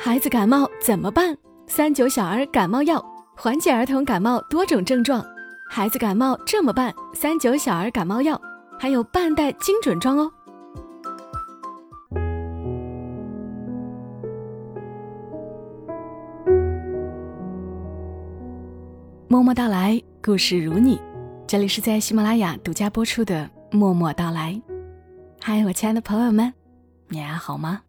孩子感冒怎么办？三九小儿感冒药缓解儿童感冒多种症状。孩子感冒这么办？三九小儿感冒药还有半袋精准装哦。默默到来，故事如你。这里是在喜马拉雅独家播出的《默默到来》。嗨，我亲爱的朋友们，你还好吗？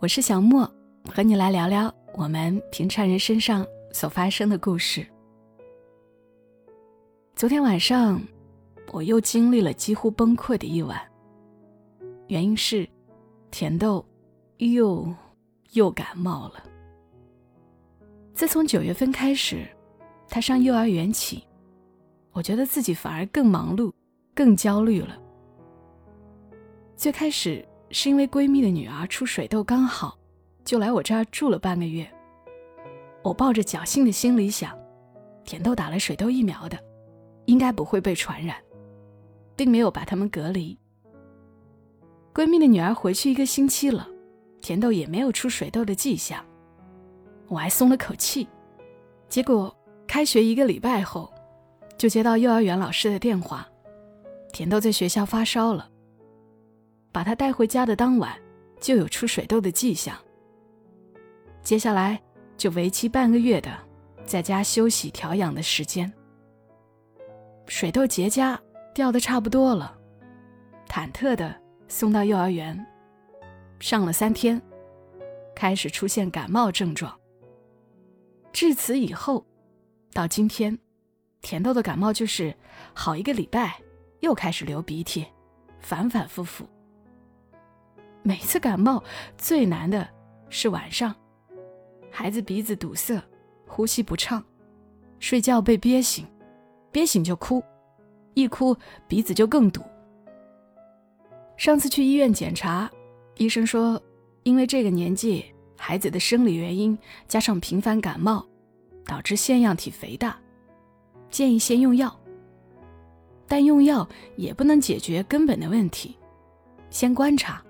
我是小莫，和你来聊聊我们平常人身上所发生的故事。昨天晚上，我又经历了几乎崩溃的一晚。原因是，甜豆又又感冒了。自从九月份开始。他上幼儿园起，我觉得自己反而更忙碌、更焦虑了。最开始是因为闺蜜的女儿出水痘刚好，就来我这儿住了半个月。我抱着侥幸的心理想，甜豆打了水痘疫苗的，应该不会被传染，并没有把他们隔离。闺蜜的女儿回去一个星期了，甜豆也没有出水痘的迹象，我还松了口气。结果。开学一个礼拜后，就接到幼儿园老师的电话，甜豆在学校发烧了。把他带回家的当晚，就有出水痘的迹象。接下来就为期半个月的在家休息调养的时间。水痘结痂掉的差不多了，忐忑的送到幼儿园，上了三天，开始出现感冒症状。至此以后。到今天，甜豆的感冒就是好一个礼拜，又开始流鼻涕，反反复复。每次感冒最难的是晚上，孩子鼻子堵塞，呼吸不畅，睡觉被憋醒，憋醒就哭，一哭鼻子就更堵。上次去医院检查，医生说，因为这个年纪孩子的生理原因加上频繁感冒。导致腺样体肥大，建议先用药。但用药也不能解决根本的问题，先观察。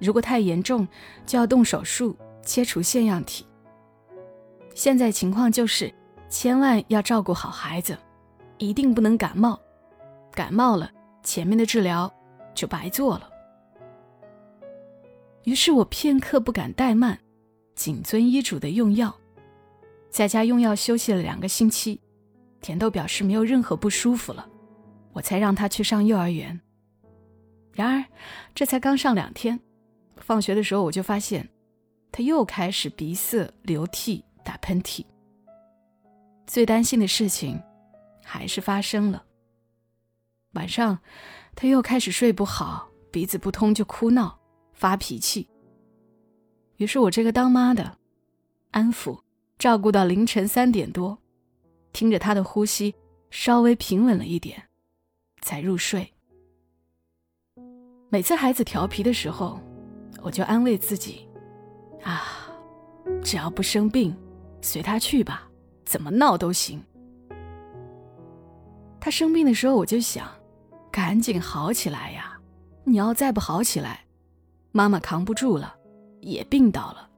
如果太严重，就要动手术切除腺样体。现在情况就是，千万要照顾好孩子，一定不能感冒。感冒了，前面的治疗就白做了。于是我片刻不敢怠慢，谨遵医嘱的用药。在家用药休息了两个星期，甜豆表示没有任何不舒服了，我才让他去上幼儿园。然而，这才刚上两天，放学的时候我就发现，他又开始鼻塞、流涕、打喷嚏。最担心的事情，还是发生了。晚上，他又开始睡不好，鼻子不通就哭闹、发脾气。于是我这个当妈的，安抚。照顾到凌晨三点多，听着他的呼吸稍微平稳了一点，才入睡。每次孩子调皮的时候，我就安慰自己：啊，只要不生病，随他去吧，怎么闹都行。他生病的时候，我就想，赶紧好起来呀！你要再不好起来，妈妈扛不住了，也病倒了，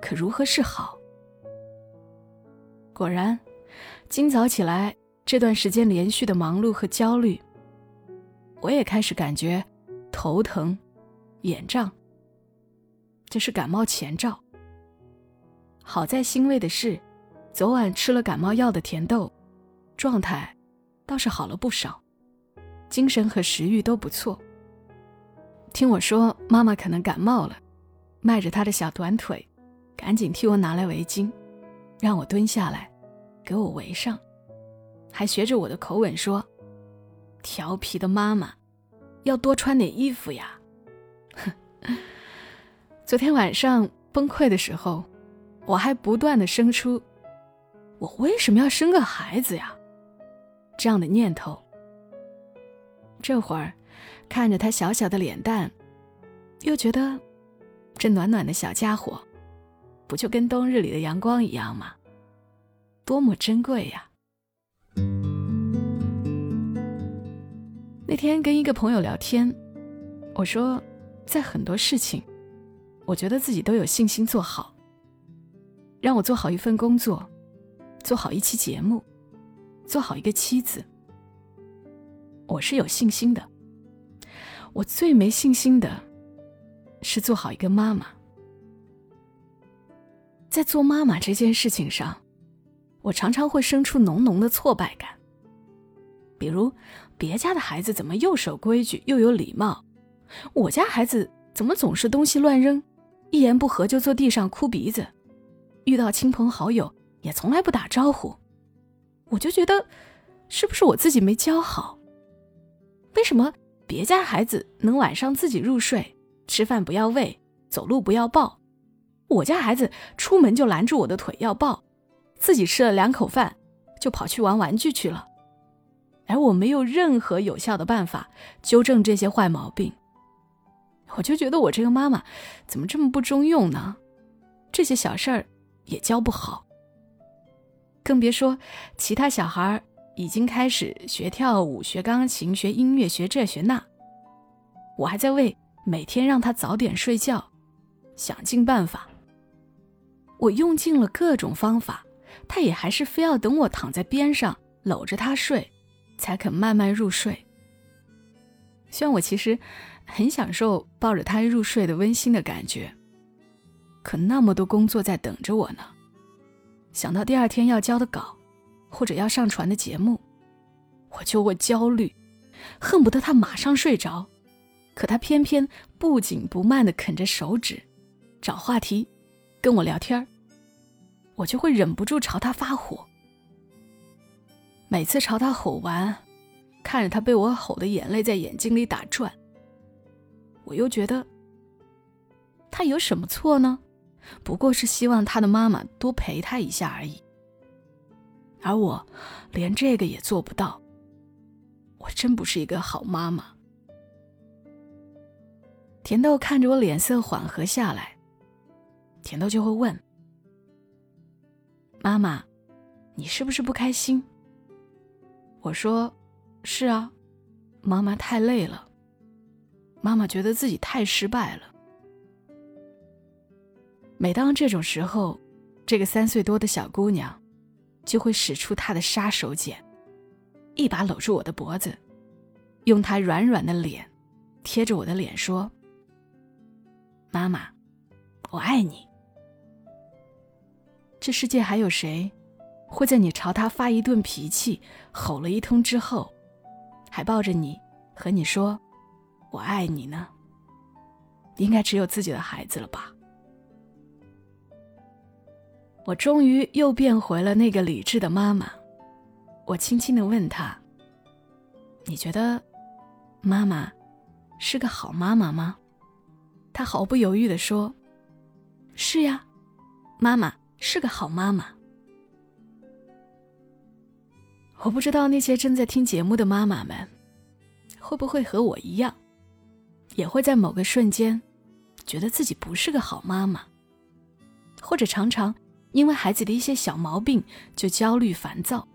可如何是好？果然，今早起来这段时间连续的忙碌和焦虑，我也开始感觉头疼、眼胀。这是感冒前兆。好在欣慰的是，昨晚吃了感冒药的甜豆，状态倒是好了不少，精神和食欲都不错。听我说妈妈可能感冒了，迈着她的小短腿，赶紧替我拿来围巾，让我蹲下来。给我围上，还学着我的口吻说：“调皮的妈妈，要多穿点衣服呀。”哼昨天晚上崩溃的时候，我还不断的生出“我为什么要生个孩子呀”这样的念头。这会儿看着他小小的脸蛋，又觉得这暖暖的小家伙，不就跟冬日里的阳光一样吗？多么珍贵呀！那天跟一个朋友聊天，我说，在很多事情，我觉得自己都有信心做好。让我做好一份工作，做好一期节目，做好一个妻子，我是有信心的。我最没信心的是做好一个妈妈。在做妈妈这件事情上，我常常会生出浓浓的挫败感。比如，别家的孩子怎么又守规矩又有礼貌，我家孩子怎么总是东西乱扔，一言不合就坐地上哭鼻子。遇到亲朋好友也从来不打招呼，我就觉得，是不是我自己没教好？为什么别家孩子能晚上自己入睡，吃饭不要喂，走路不要抱，我家孩子出门就拦住我的腿要抱，自己吃了两口饭就跑去玩玩具去了，而我没有任何有效的办法纠正这些坏毛病，我就觉得我这个妈妈怎么这么不中用呢？这些小事儿。也教不好，更别说其他小孩已经开始学跳舞、学钢琴、学音乐、学这学那，我还在为每天让他早点睡觉想尽办法。我用尽了各种方法，他也还是非要等我躺在边上搂着他睡，才肯慢慢入睡。虽然我其实很享受抱着他入睡的温馨的感觉。可那么多工作在等着我呢，想到第二天要交的稿，或者要上传的节目，我就会焦虑，恨不得他马上睡着，可他偏偏不紧不慢地啃着手指，找话题，跟我聊天儿我就会忍不住朝他发火。每次朝他吼完，看着他被我吼的眼泪在眼睛里打转，我又觉得他有什么错呢？不过是希望他的妈妈多陪他一下而已，而我连这个也做不到。我真不是一个好妈妈。甜豆看着我脸色缓和下来，甜豆就会问：“妈妈，你是不是不开心？”我说：“是啊，妈妈太累了，妈妈觉得自己太失败了。”每当这种时候，这个三岁多的小姑娘就会使出她的杀手锏，一把搂住我的脖子，用她软软的脸贴着我的脸说：“妈妈，我爱你。”这世界还有谁会在你朝他发一顿脾气、吼了一通之后，还抱着你和你说“我爱你”呢？应该只有自己的孩子了吧。我终于又变回了那个理智的妈妈。我轻轻的问她：“你觉得，妈妈是个好妈妈吗？”她毫不犹豫的说：“是呀，妈妈是个好妈妈。”我不知道那些正在听节目的妈妈们，会不会和我一样，也会在某个瞬间，觉得自己不是个好妈妈，或者常常。因为孩子的一些小毛病就焦虑烦躁。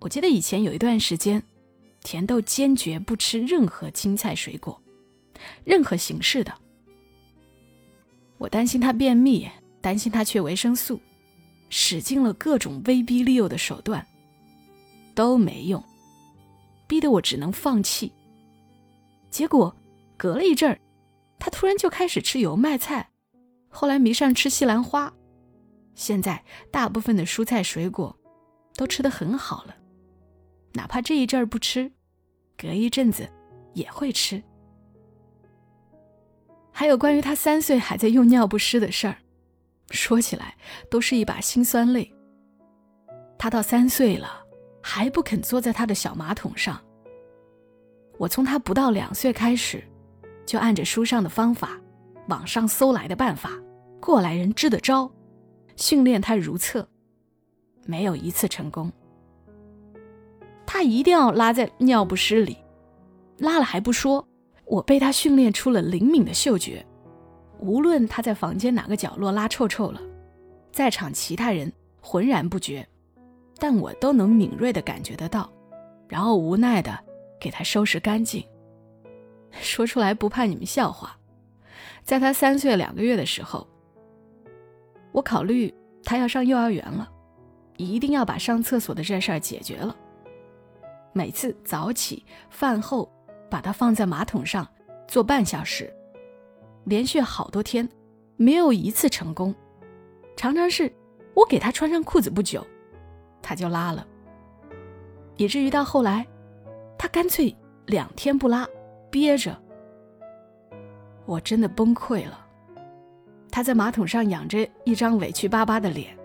我记得以前有一段时间，甜豆坚决不吃任何青菜水果，任何形式的。我担心他便秘，担心他缺维生素，使尽了各种威逼利诱的手段，都没用，逼得我只能放弃。结果隔了一阵儿，他突然就开始吃油麦菜，后来迷上吃西兰花。现在大部分的蔬菜水果都吃得很好了，哪怕这一阵儿不吃，隔一阵子也会吃。还有关于他三岁还在用尿不湿的事儿，说起来都是一把辛酸泪。他到三岁了还不肯坐在他的小马桶上。我从他不到两岁开始，就按着书上的方法，网上搜来的办法，过来人支的招。训练他如厕，没有一次成功。他一定要拉在尿不湿里，拉了还不说。我被他训练出了灵敏的嗅觉，无论他在房间哪个角落拉臭臭了，在场其他人浑然不觉，但我都能敏锐的感觉得到，然后无奈的给他收拾干净。说出来不怕你们笑话，在他三岁两个月的时候，我考虑他要上幼儿园了，一定要把上厕所的这事儿解决了。每次早起饭后，把他放在马桶上坐半小时，连续好多天，没有一次成功。常常是我给他穿上裤子不久，他就拉了，以至于到后来，他干脆两天不拉，憋着。我真的崩溃了。他在马桶上仰着一张委屈巴巴的脸，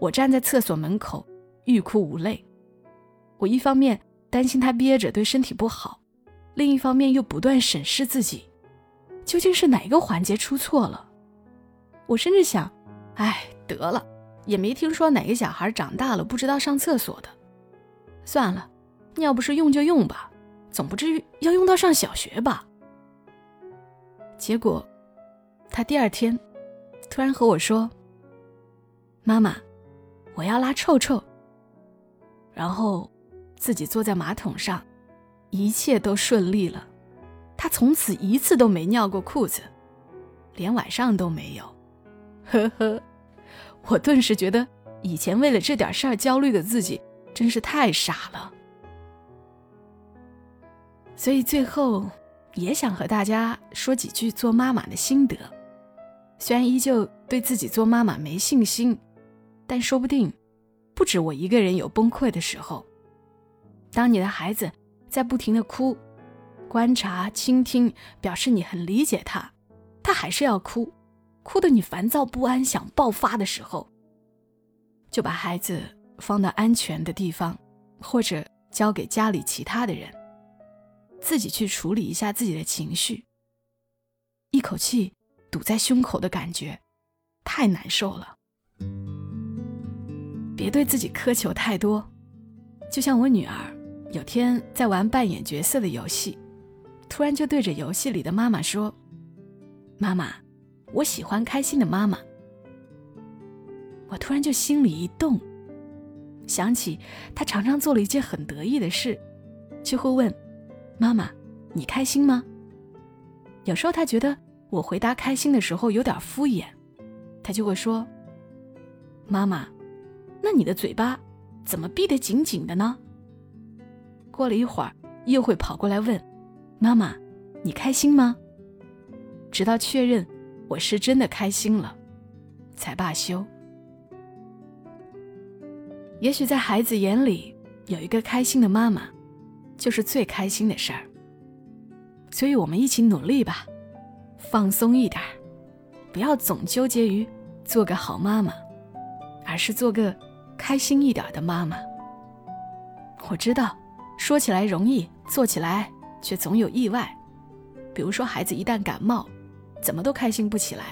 我站在厕所门口欲哭无泪。我一方面担心他憋着对身体不好，另一方面又不断审视自己，究竟是哪个环节出错了？我甚至想，哎，得了，也没听说哪个小孩长大了不知道上厕所的。算了，尿不湿用就用吧，总不至于要用到上小学吧。结果，他第二天突然和我说：“妈妈，我要拉臭臭。”然后。自己坐在马桶上，一切都顺利了。他从此一次都没尿过裤子，连晚上都没有。呵呵，我顿时觉得以前为了这点事儿焦虑的自己真是太傻了。所以最后也想和大家说几句做妈妈的心得。虽然依旧对自己做妈妈没信心，但说不定不止我一个人有崩溃的时候。当你的孩子在不停的哭，观察、倾听，表示你很理解他，他还是要哭，哭得你烦躁不安、想爆发的时候，就把孩子放到安全的地方，或者交给家里其他的人，自己去处理一下自己的情绪。一口气堵在胸口的感觉，太难受了。别对自己苛求太多，就像我女儿。有天在玩扮演角色的游戏，突然就对着游戏里的妈妈说：“妈妈，我喜欢开心的妈妈。”我突然就心里一动，想起她常常做了一件很得意的事，就会问：“妈妈，你开心吗？”有时候他觉得我回答开心的时候有点敷衍，他就会说：“妈妈，那你的嘴巴怎么闭得紧紧的呢？”过了一会儿，又会跑过来问：“妈妈，你开心吗？”直到确认我是真的开心了，才罢休。也许在孩子眼里，有一个开心的妈妈，就是最开心的事儿。所以，我们一起努力吧，放松一点，不要总纠结于做个好妈妈，而是做个开心一点的妈妈。我知道。说起来容易，做起来却总有意外。比如说，孩子一旦感冒，怎么都开心不起来；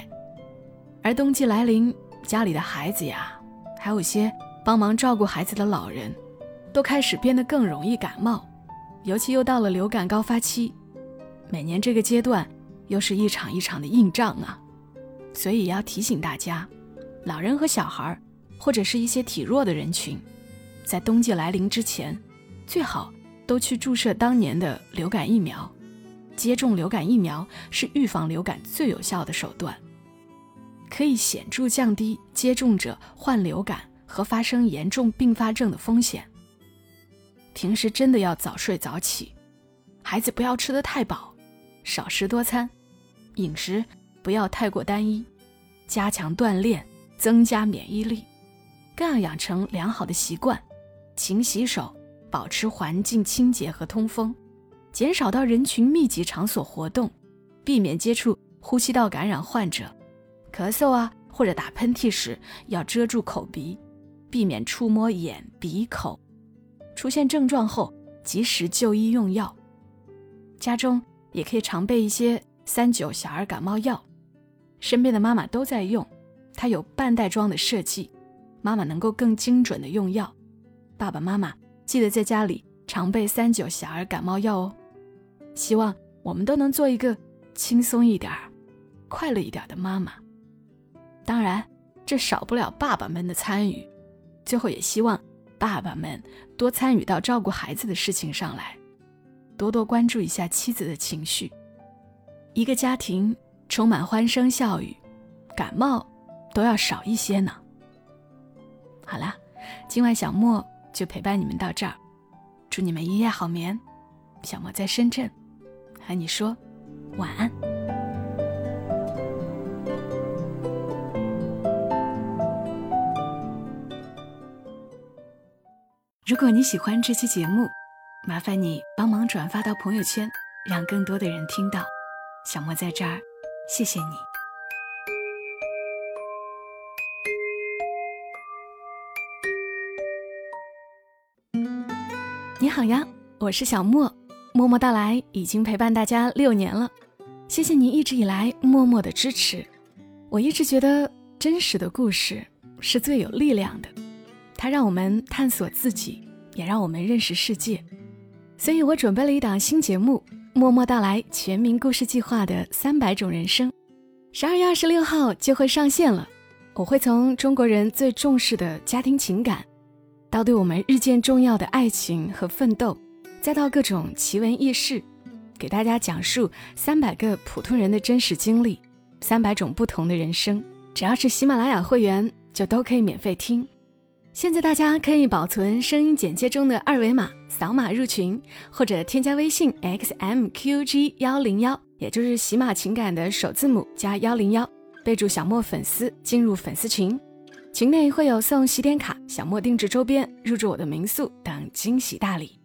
而冬季来临，家里的孩子呀，还有些帮忙照顾孩子的老人，都开始变得更容易感冒。尤其又到了流感高发期，每年这个阶段又是一场一场的硬仗啊！所以要提醒大家，老人和小孩，或者是一些体弱的人群，在冬季来临之前。最好都去注射当年的流感疫苗，接种流感疫苗是预防流感最有效的手段，可以显著降低接种者患流感和发生严重并发症的风险。平时真的要早睡早起，孩子不要吃得太饱，少食多餐，饮食不要太过单一，加强锻炼，增加免疫力，更要养成良好的习惯，勤洗手。保持环境清洁和通风，减少到人群密集场所活动，避免接触呼吸道感染患者。咳嗽啊或者打喷嚏时要遮住口鼻，避免触摸眼、鼻、口。出现症状后及时就医用药。家中也可以常备一些三九小儿感冒药，身边的妈妈都在用，它有半袋装的设计，妈妈能够更精准的用药。爸爸妈妈。记得在家里常备三九小儿感冒药哦。希望我们都能做一个轻松一点儿、快乐一点的妈妈。当然，这少不了爸爸们的参与。最后，也希望爸爸们多参与到照顾孩子的事情上来，多多关注一下妻子的情绪。一个家庭充满欢声笑语，感冒都要少一些呢。好啦，今晚小莫就陪伴你们到这儿，祝你们一夜好眠。小莫在深圳，和你说晚安。如果你喜欢这期节目，麻烦你帮忙转发到朋友圈，让更多的人听到。小莫在这儿，谢谢你。你好呀，我是小莫，默默到来已经陪伴大家六年了，谢谢你一直以来默默的支持。我一直觉得真实的故事是最有力量的，它让我们探索自己，也让我们认识世界。所以我准备了一档新节目《默默到来全民故事计划》的三百种人生，十二月二十六号就会上线了。我会从中国人最重视的家庭情感。到对我们日渐重要的爱情和奋斗，再到各种奇闻异事，给大家讲述三百个普通人的真实经历，三百种不同的人生。只要是喜马拉雅会员，就都可以免费听。现在大家可以保存声音简介中的二维码，扫码入群，或者添加微信 xmqg 幺零幺，也就是喜马情感的首字母加幺零幺，备注小莫粉丝，进入粉丝群。群内会有送喜点卡、小莫定制周边、入住我的民宿等惊喜大礼。